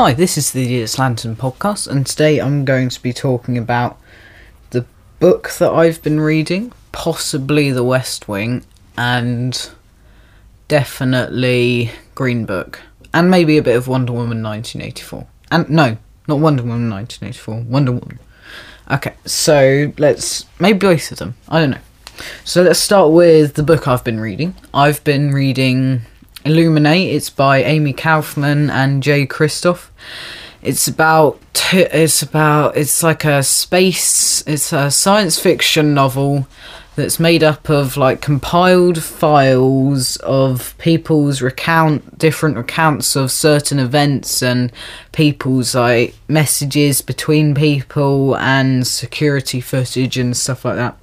Hi, this is the Idiot's Lantern podcast, and today I'm going to be talking about the book that I've been reading, possibly The West Wing, and definitely Green Book, and maybe a bit of Wonder Woman 1984. And no, not Wonder Woman 1984, Wonder Woman. Okay, so let's maybe both of them. I don't know. So let's start with the book I've been reading. I've been reading Illuminae. It's by Amie Kaufman and Jay Kristoff. It's about it's about it's like a space it's a science fiction novel that's made up of like compiled files of people's recount different accounts of certain events and people's like messages between people and security footage and stuff like that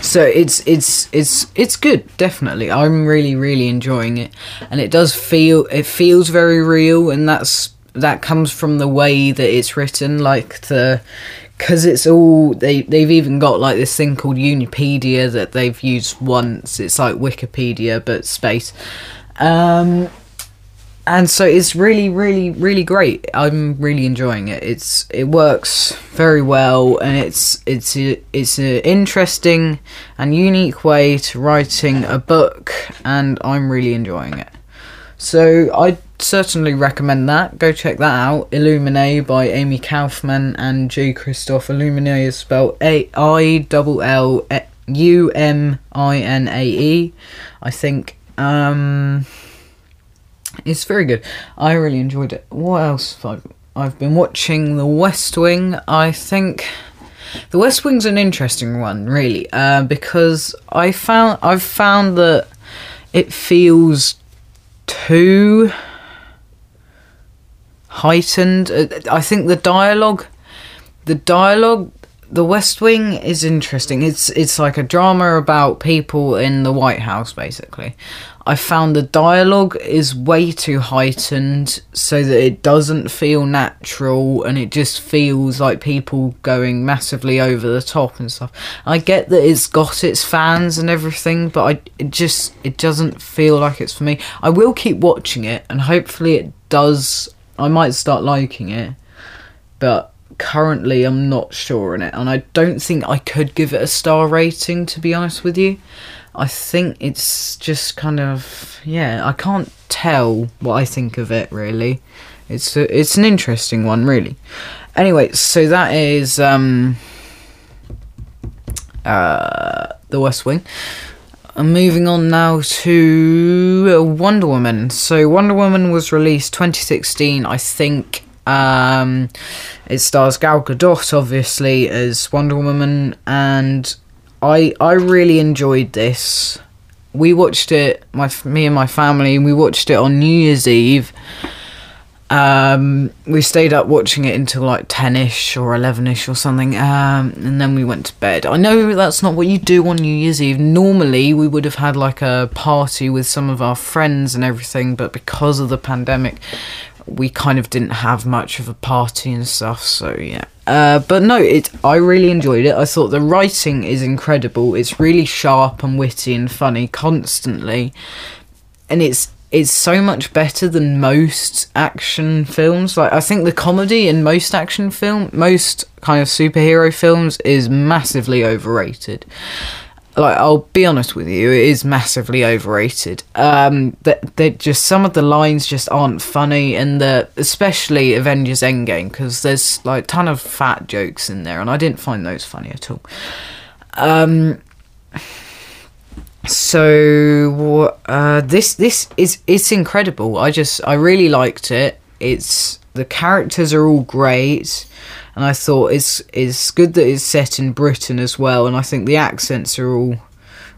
so it's it's it's it's good definitely. I'm really really enjoying it. And it does feel it feels very real and that's that comes from the way that it's written like the because it's all they they've even got like this thing called unipedia that they've used once. It's like wikipedia but space. Um and so it's really really really great. I'm really enjoying it. It's it works very well and it's it's a, it's an interesting and unique way to writing a book and i'm really enjoying it. So i certainly recommend that. Go check that out. Illuminae by Amie Kaufman and j. Kristoff Illuminae is spelled a i double l u m i n a e i think. Um it's very good. I really enjoyed it. What else have I, I've been watching The West Wing. I think The West Wing's an interesting one, really, uh, because I found I've found that it feels too heightened. Uh, I think the dialogue, the dialogue the West Wing is interesting. It's it's like a drama about people in the White House, basically. I found the dialogue is way too heightened, so that it doesn't feel natural, and it just feels like people going massively over the top and stuff. I get that it's got its fans and everything, but I it just it doesn't feel like it's for me. I will keep watching it, and hopefully it does. I might start liking it, but currently I'm not sure on it, and I don't think I could give it a star rating to be honest with you. I think it's just kind of yeah, I can't tell what I think of it really. It's a, it's an interesting one really. Anyway, so that is um uh The West Wing. I'm moving on now to Wonder Woman. So Wonder Woman was released 2016, I think um, it stars Gal Gadot, obviously, as Wonder Woman, and I I really enjoyed this. We watched it, my me and my family. We watched it on New Year's Eve. Um, we stayed up watching it until like ten ish or eleven ish or something, um, and then we went to bed. I know that's not what you do on New Year's Eve. Normally, we would have had like a party with some of our friends and everything, but because of the pandemic, we kind of didn't have much of a party and stuff so yeah. Uh, but no it i really enjoyed it. I thought the writing is incredible. It's really sharp and witty and funny constantly. And it's it's so much better than most action films. Like i think the comedy in most action film most kind of superhero films is massively overrated like I'll be honest with you, it is massively overrated. Um, that that just some of the lines just aren't funny, and the especially Avengers Endgame because there's like a ton of fat jokes in there, and I didn't find those funny at all. Um, so uh, this this is it's incredible. I just I really liked it. It's the characters are all great and I thought it's it's good that it's set in Britain as well, and I think the accents are all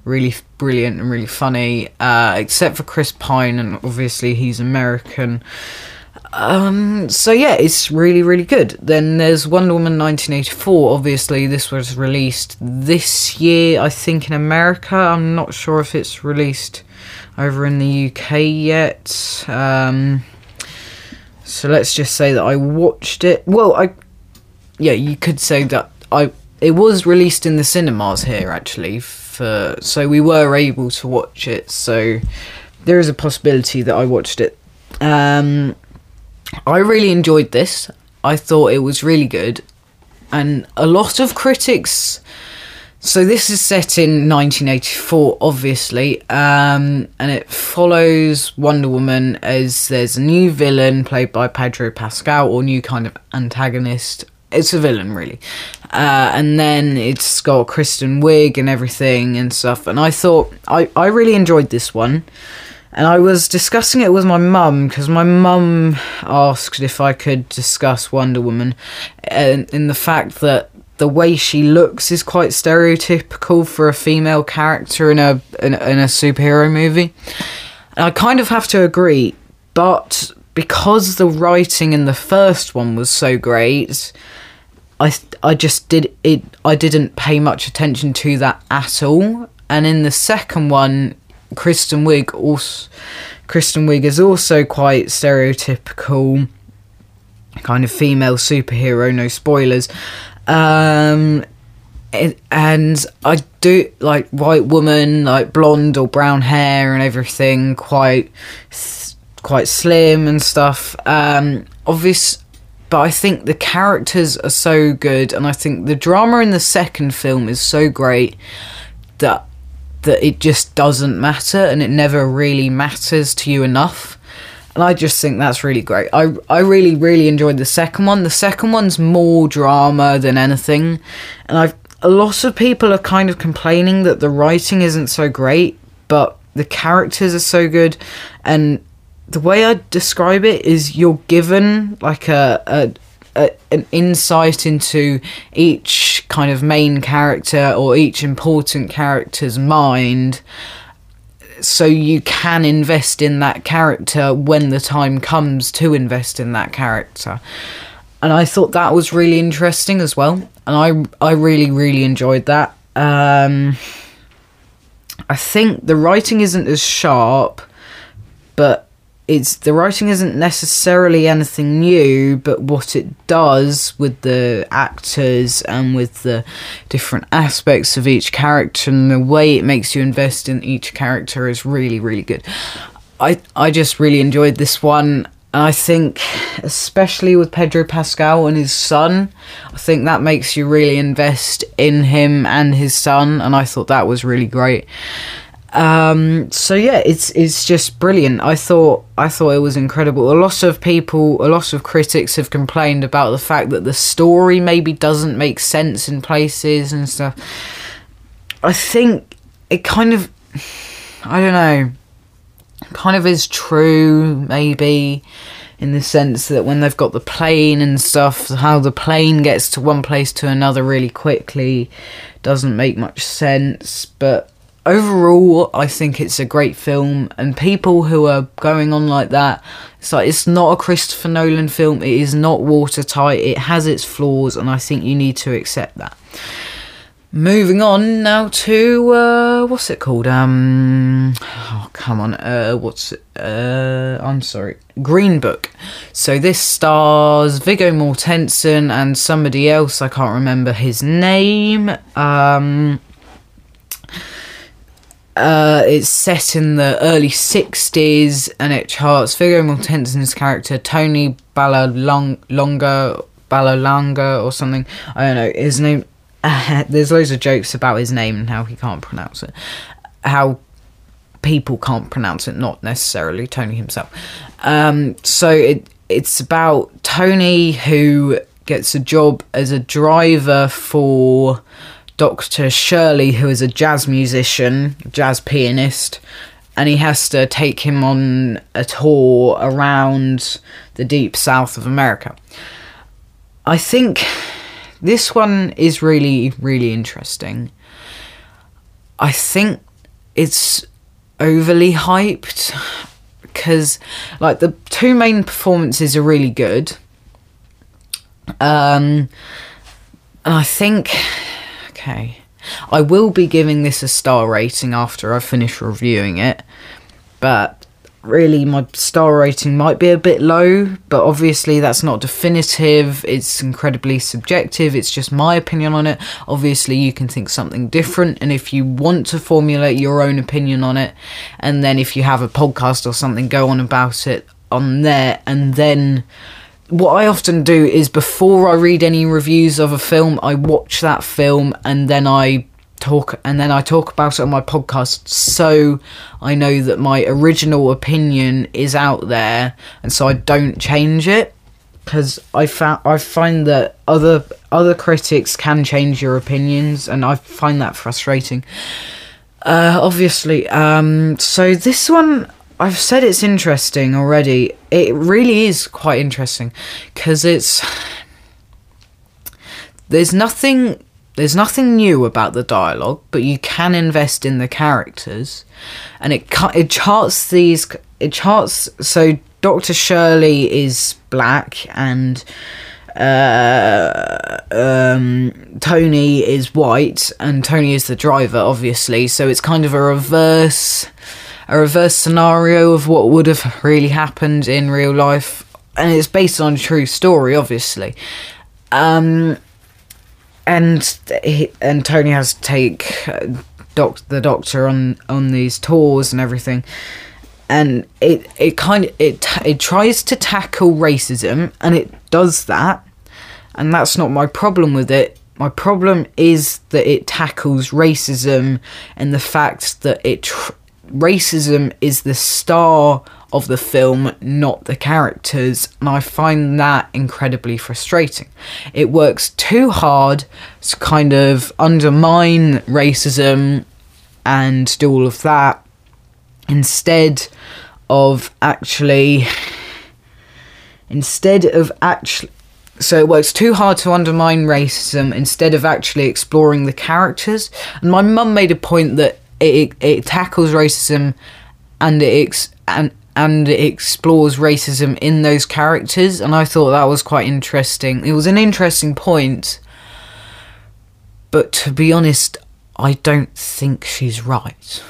really brilliant and really funny, uh, except for Chris Pine, and obviously he's American. Um, so yeah, it's really really good. Then there's Wonder Woman 1984. Obviously, this was released this year, I think, in America. I'm not sure if it's released over in the UK yet. Um, so let's just say that I watched it. Well, I yeah, you could say that I it was released in the cinemas here actually for so we were able to watch it. So there is a possibility that I watched it. Um, I really enjoyed this. I thought it was really good. And a lot of critics. So, this is set in 1984, obviously, um, and it follows Wonder Woman as there's a new villain played by Pedro Pascal, or new kind of antagonist. It's a villain, really. Uh, and then it's got Kristen Wiig and everything and stuff. And I thought, I, I really enjoyed this one and I was discussing it with my mum because my mum asked if I could discuss Wonder Woman, and in the fact that the way she looks is quite stereotypical for a female character in a in, in a superhero movie. And I kind of have to agree, but because the writing in the first one was so great, I I just did it. I didn't pay much attention to that at all. And in the second one, Kristen Wiig also Kristen Wiig is also quite stereotypical kind of female superhero, no spoilers. Um it, and I do like white woman, like blonde or brown hair and everything, quite quite slim and stuff. Um obvious but I think the characters are so good and I think the drama in the second film is so great that that it just doesn't matter and it never really matters to you enough. And I just think that's really great. I I really really enjoyed the second one. The second one's more drama than anything, and I've a lot of people are kind of complaining that the writing isn't so great, but the characters are so good, and the way I describe it is you're given like a, a a, an insight into each kind of main character or each important character's mind so you can invest in that character when the time comes to invest in that character. And i thought that was really interesting as well and i i really really enjoyed that. Um i think the writing isn't as sharp but it's the writing isn't necessarily anything new, but what it does with the actors and with the different aspects of each character and the way it makes you invest in each character is really, really good. I I just really enjoyed this one. And I think, especially with Pedro Pascal and his son, I think that makes you really invest in him and his son, and I thought that was really great. Um, so yeah, it's it's just brilliant. I thought I thought it was incredible. A lot of people, a lot of critics have complained about the fact that the story maybe doesn't make sense in places and stuff. I think it kind of, I don't know, kind of is true maybe in the sense that when they've got the plane and stuff, how the plane gets to one place to another really quickly doesn't make much sense, but overall, I think it's a great film, and people who are going on like that, it's like it's not a Christopher Nolan film. It is not watertight. It has its flaws, and I think you need to accept that. Moving on now to uh, what's it called? Um, oh come on, uh, what's it? Uh, I'm sorry, Green Book. So this stars Viggo Mortensen and somebody else. I can't remember his name. Um, uh, it's set in the early 60s and it charts Viggo Mortensen's character Tony Ballalonga, Ballalonga or something. I don't know. His name. There's loads of jokes about his name and how he can't pronounce it. How people can't pronounce it, not necessarily Tony himself. Um, so it it's about Tony who gets a job as a driver for Dr. Shirley, who is a jazz musician, jazz pianist, and he has to take him on a tour around the deep south of America. I think this one is really, really interesting. I think it's overly hyped because, like, the two main performances are really good. Um, and I think Okay. I will be giving this a star rating after I finish reviewing it, but really my star rating might be a bit low, but obviously that's not definitive, it's incredibly subjective, it's just my opinion on it. Obviously, you can think something different, and if you want to formulate your own opinion on it, and then if you have a podcast or something, go on about it. on there and then what I often do is before I read any reviews of a film, I watch that film and then I talk and then I talk about it on my podcast so I know that my original opinion is out there and so I don't change it because I found I find that other other critics can change your opinions and I find that frustrating. Uh, obviously, um, so this one I've said it's interesting already. It really is quite interesting because it's there's nothing there's nothing new about the dialogue, but you can invest in the characters, and it it charts these it charts. So Doctor Shirley is black and uh, um, Tony is white, and Tony is the driver, obviously. So it's kind of a reverse a reverse scenario of what would have really happened in real life, and it's based on a true story, obviously. Um, and and Tony has to take uh, doc, the doctor on on these tours and everything, and it it kind of it it tries to tackle racism, and it does that, and that's not my problem with it. My problem is that it tackles racism and the fact that it tr- racism is the star of the film, not the characters, and I find that incredibly frustrating. It works too hard to kind of undermine racism and do all of that instead of actually. Instead of actually. So it works too hard to undermine racism instead of actually exploring the characters. And my mum made a point that it, it tackles racism and it ex- and and it explores racism in those characters and I thought that was quite interesting. It was an interesting point. But to be honest, I don't think she's right.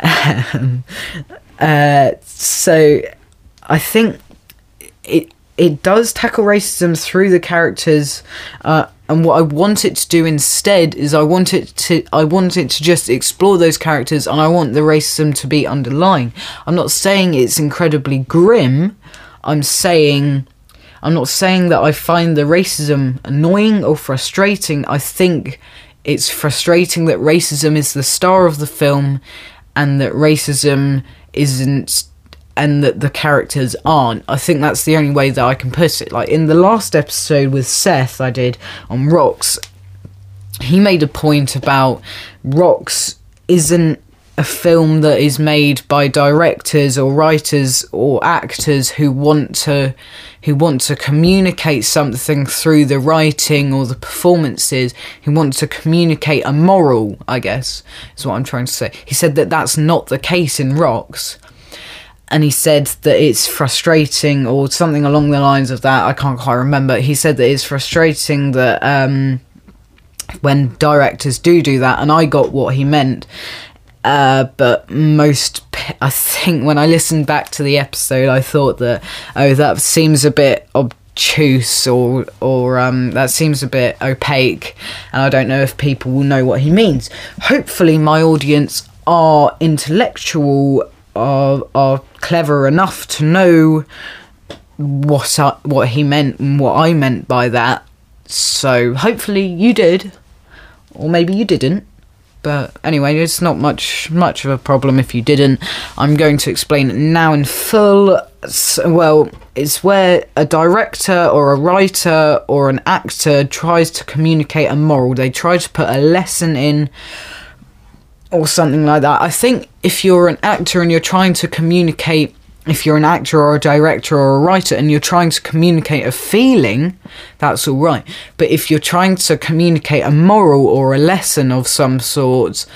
um, uh, so I think it it does tackle racism through the characters uh, and what I want it to do instead is I want it to I want it to just explore those characters and I want the racism to be underlying. I'm not saying it's incredibly grim. I'm saying I'm not saying that I find the racism annoying or frustrating. I think it's frustrating that racism is the star of the film and that racism isn't and that the characters aren't. I think that's the only way that I can put it. Like in the last episode with Seth, I did on Rocks, he made a point about Rocks isn't a film that is made by directors or writers or actors who want to who want to communicate something through the writing or the performances who want to communicate a moral i guess is what i'm trying to say he said that that's not the case in rocks and he said that it's frustrating or something along the lines of that. I can't quite remember. He said that it's frustrating that um, when directors do do that, and I got what he meant. Uh, but most, I think, when I listened back to the episode, I thought that oh, that seems a bit obtuse or or um, that seems a bit opaque, and I don't know if people will know what he means. Hopefully, my audience are intellectual are are clever enough to know what I, what he meant and what I meant by that. So hopefully you did, or maybe you didn't. But anyway, it's not much much of a problem if you didn't. I'm going to explain it now in full. Well, it's where a director or a writer or an actor tries to communicate a moral. They try to put a lesson in or something like that. I think if you're an actor and you're trying to communicate, if you're an actor or a director or a writer and you're trying to communicate a feeling, that's all right. But if you're trying to communicate a moral or a lesson of some sort,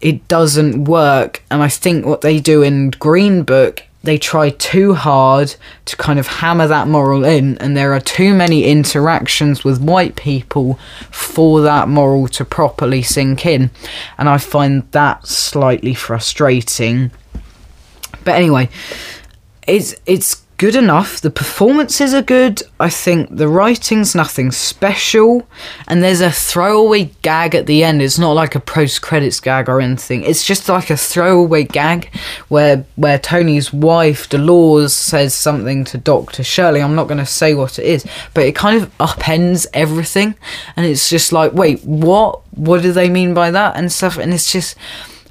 it doesn't work. And I think what they do in Green Book they try too hard to kind of hammer that moral in, and there are too many interactions with white people for that moral to properly sink in. And I find that slightly frustrating. But anyway, it's it's good enough. The performances are good. I think the writing's nothing special. And there's a throwaway gag at the end. It's not like a post credits gag or anything. It's just like a throwaway gag where where Tony's wife, Dolores, says something to Dr. Shirley. I'm not going to say what it is, but it kind of upends everything. And it's just like, wait, what? What do they mean by that? And stuff. And it's just.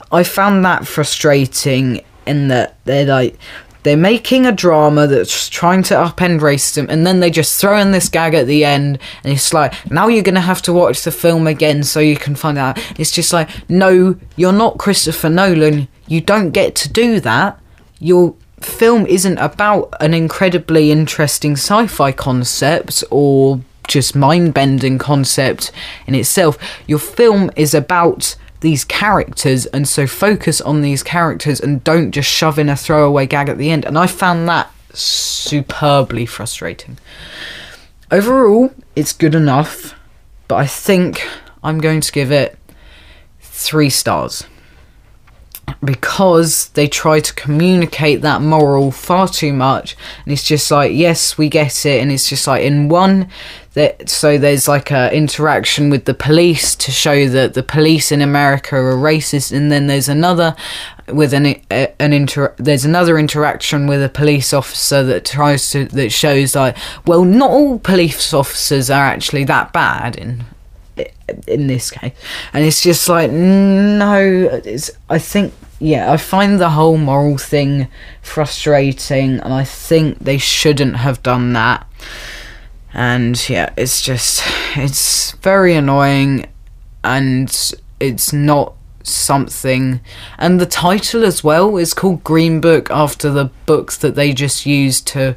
I found that frustrating in that they're like they're making a drama that's trying to upend racism, and then they just throw in this gag at the end, and it's like, now you're gonna have to watch the film again so you can find out. It's just like, no, you're not Christopher Nolan. You don't get to do that. Your film isn't about an incredibly interesting sci fi concept or just mind bending concept in itself. Your film is about these characters and so focus on these characters and don't just shove in a throwaway gag at the end. And I found that superbly frustrating. Overall, it's good enough, but I think I'm going to give it three stars because they try to communicate that moral far too much and it's just like yes we get it and it's just like in one so there's like a interaction with the police to show that the police in America are racist, and then there's another with an uh, an inter there's another interaction with a police officer that tries to that shows like well not all police officers are actually that bad in in this case. And it's just like no it's i think yeah i find the whole moral thing frustrating and i think they shouldn't have done that and yeah, it's just it's very annoying, and it's not something and the title as well is called green book after the books that they just used to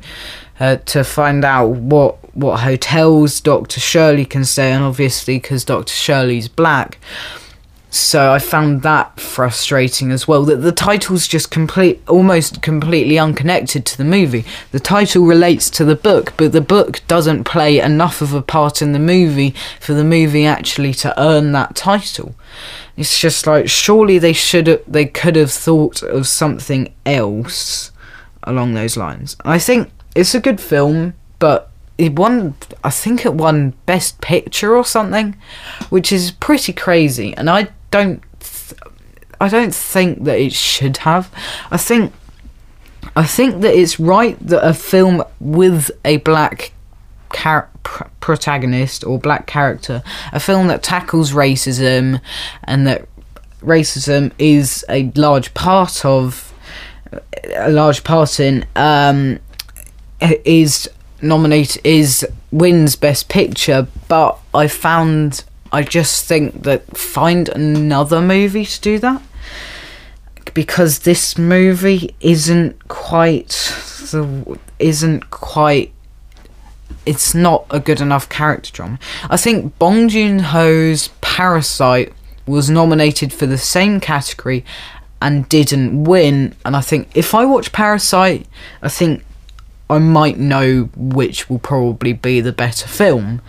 uh, to find out what what hotels dr shirley can stay in obviously because dr shirley's black so I found that frustrating as well. That the title's just complete, almost completely unconnected to the movie. The title relates to the book, but the book doesn't play enough of a part in the movie for the movie actually to earn that title. It's just like surely they should they could have thought of something else along those lines. I think it's a good film, but it won I think it won best picture or something which is pretty crazy and I don't. Th- I don't think that it should have. I think. I think that it's right that a film with a black char- pr- protagonist or black character, a film that tackles racism and that racism is a large part of a large part in um, is nominated is wins best picture but i found I just think that find another movie to do that because this movie isn't quite isn't quite it's not a good enough character drama. I think Bong Joon Ho's Parasite was nominated for the same category and didn't win. And I think if I watch Parasite, I think I might know which will probably be the better film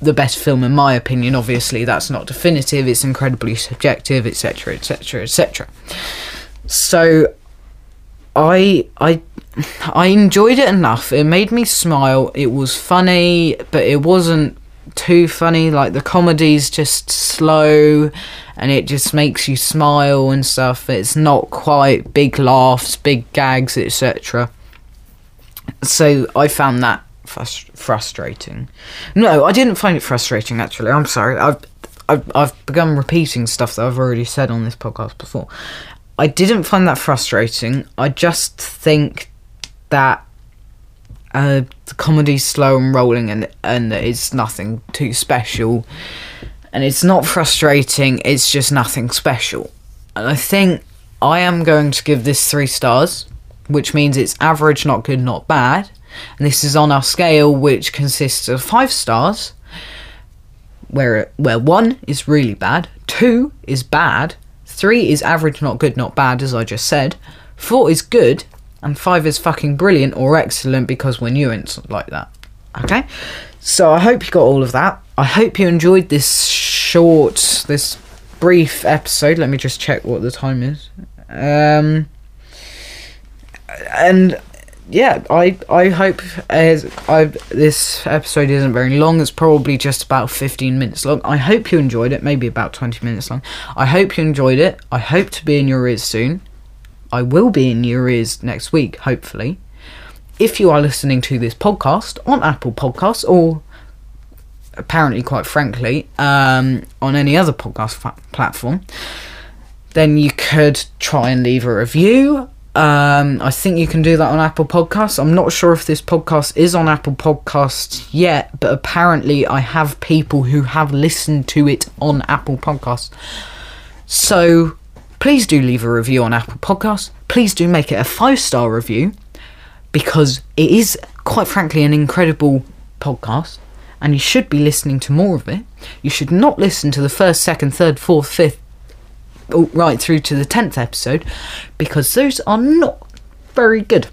the best film in my opinion. Obviously, that's not definitive. It's incredibly subjective, etc., etc., etc. So, I I I enjoyed it enough. It made me smile. It was funny, but it wasn't too funny. Like the comedy's just slow, and it just makes you smile and stuff. It's not quite big laughs, big gags, etc. So I found that frust- frustrating. No, I didn't find it frustrating. Actually, I'm sorry. I've, I've I've begun repeating stuff that I've already said on this podcast before. I didn't find that frustrating. I just think that uh, the comedy's slow and rolling, and and it's nothing too special. And it's not frustrating. It's just nothing special. And I think I am going to give this three stars, which means it's average, not good, not bad. And this is on our scale, which consists of five stars, where where one is really bad, two is bad, three is average, not good, not bad, as I just said, four is good, and five is fucking brilliant or excellent because we're nuanced like that. Okay, so I hope you got all of that. I hope you enjoyed this short, this brief episode. Let me just check what the time is. Um, and yeah, I I hope as I this episode isn't very long. It's probably just about fifteen minutes long. I hope you enjoyed it. Maybe about twenty minutes long. I hope you enjoyed it. I hope to be in your ears soon. I will be in your ears next week, hopefully. If you are listening to this podcast on Apple Podcasts or apparently, quite frankly, um, on any other podcast fa- platform, then you could try and leave a review. Um, I think you can do that on Apple Podcasts. I'm not sure if this podcast is on Apple Podcasts yet, but apparently I have people who have listened to it on Apple Podcasts. So please do leave a review on Apple Podcasts. Please do make it a five star review because it is, quite frankly, an incredible podcast and you should be listening to more of it. You should not listen to the first, second, third, fourth, fifth, Oh, right through to the 10th episode because those are not very good.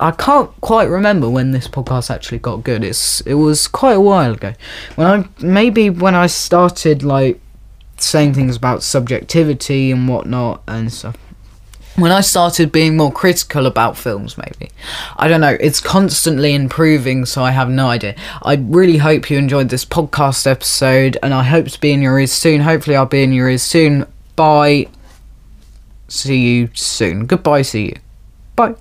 I can't quite remember when this podcast actually got good. It's it was quite a while ago. When I maybe when I started like saying things about subjectivity and whatnot and stuff. When I started being more critical about films, maybe. I don't know. It's constantly improving, so I have no idea. I really hope you enjoyed this podcast episode, and I hope to be in your ears soon. Hopefully, I'll be in your ears soon. Bye. See you soon. Goodbye. See you. Bye.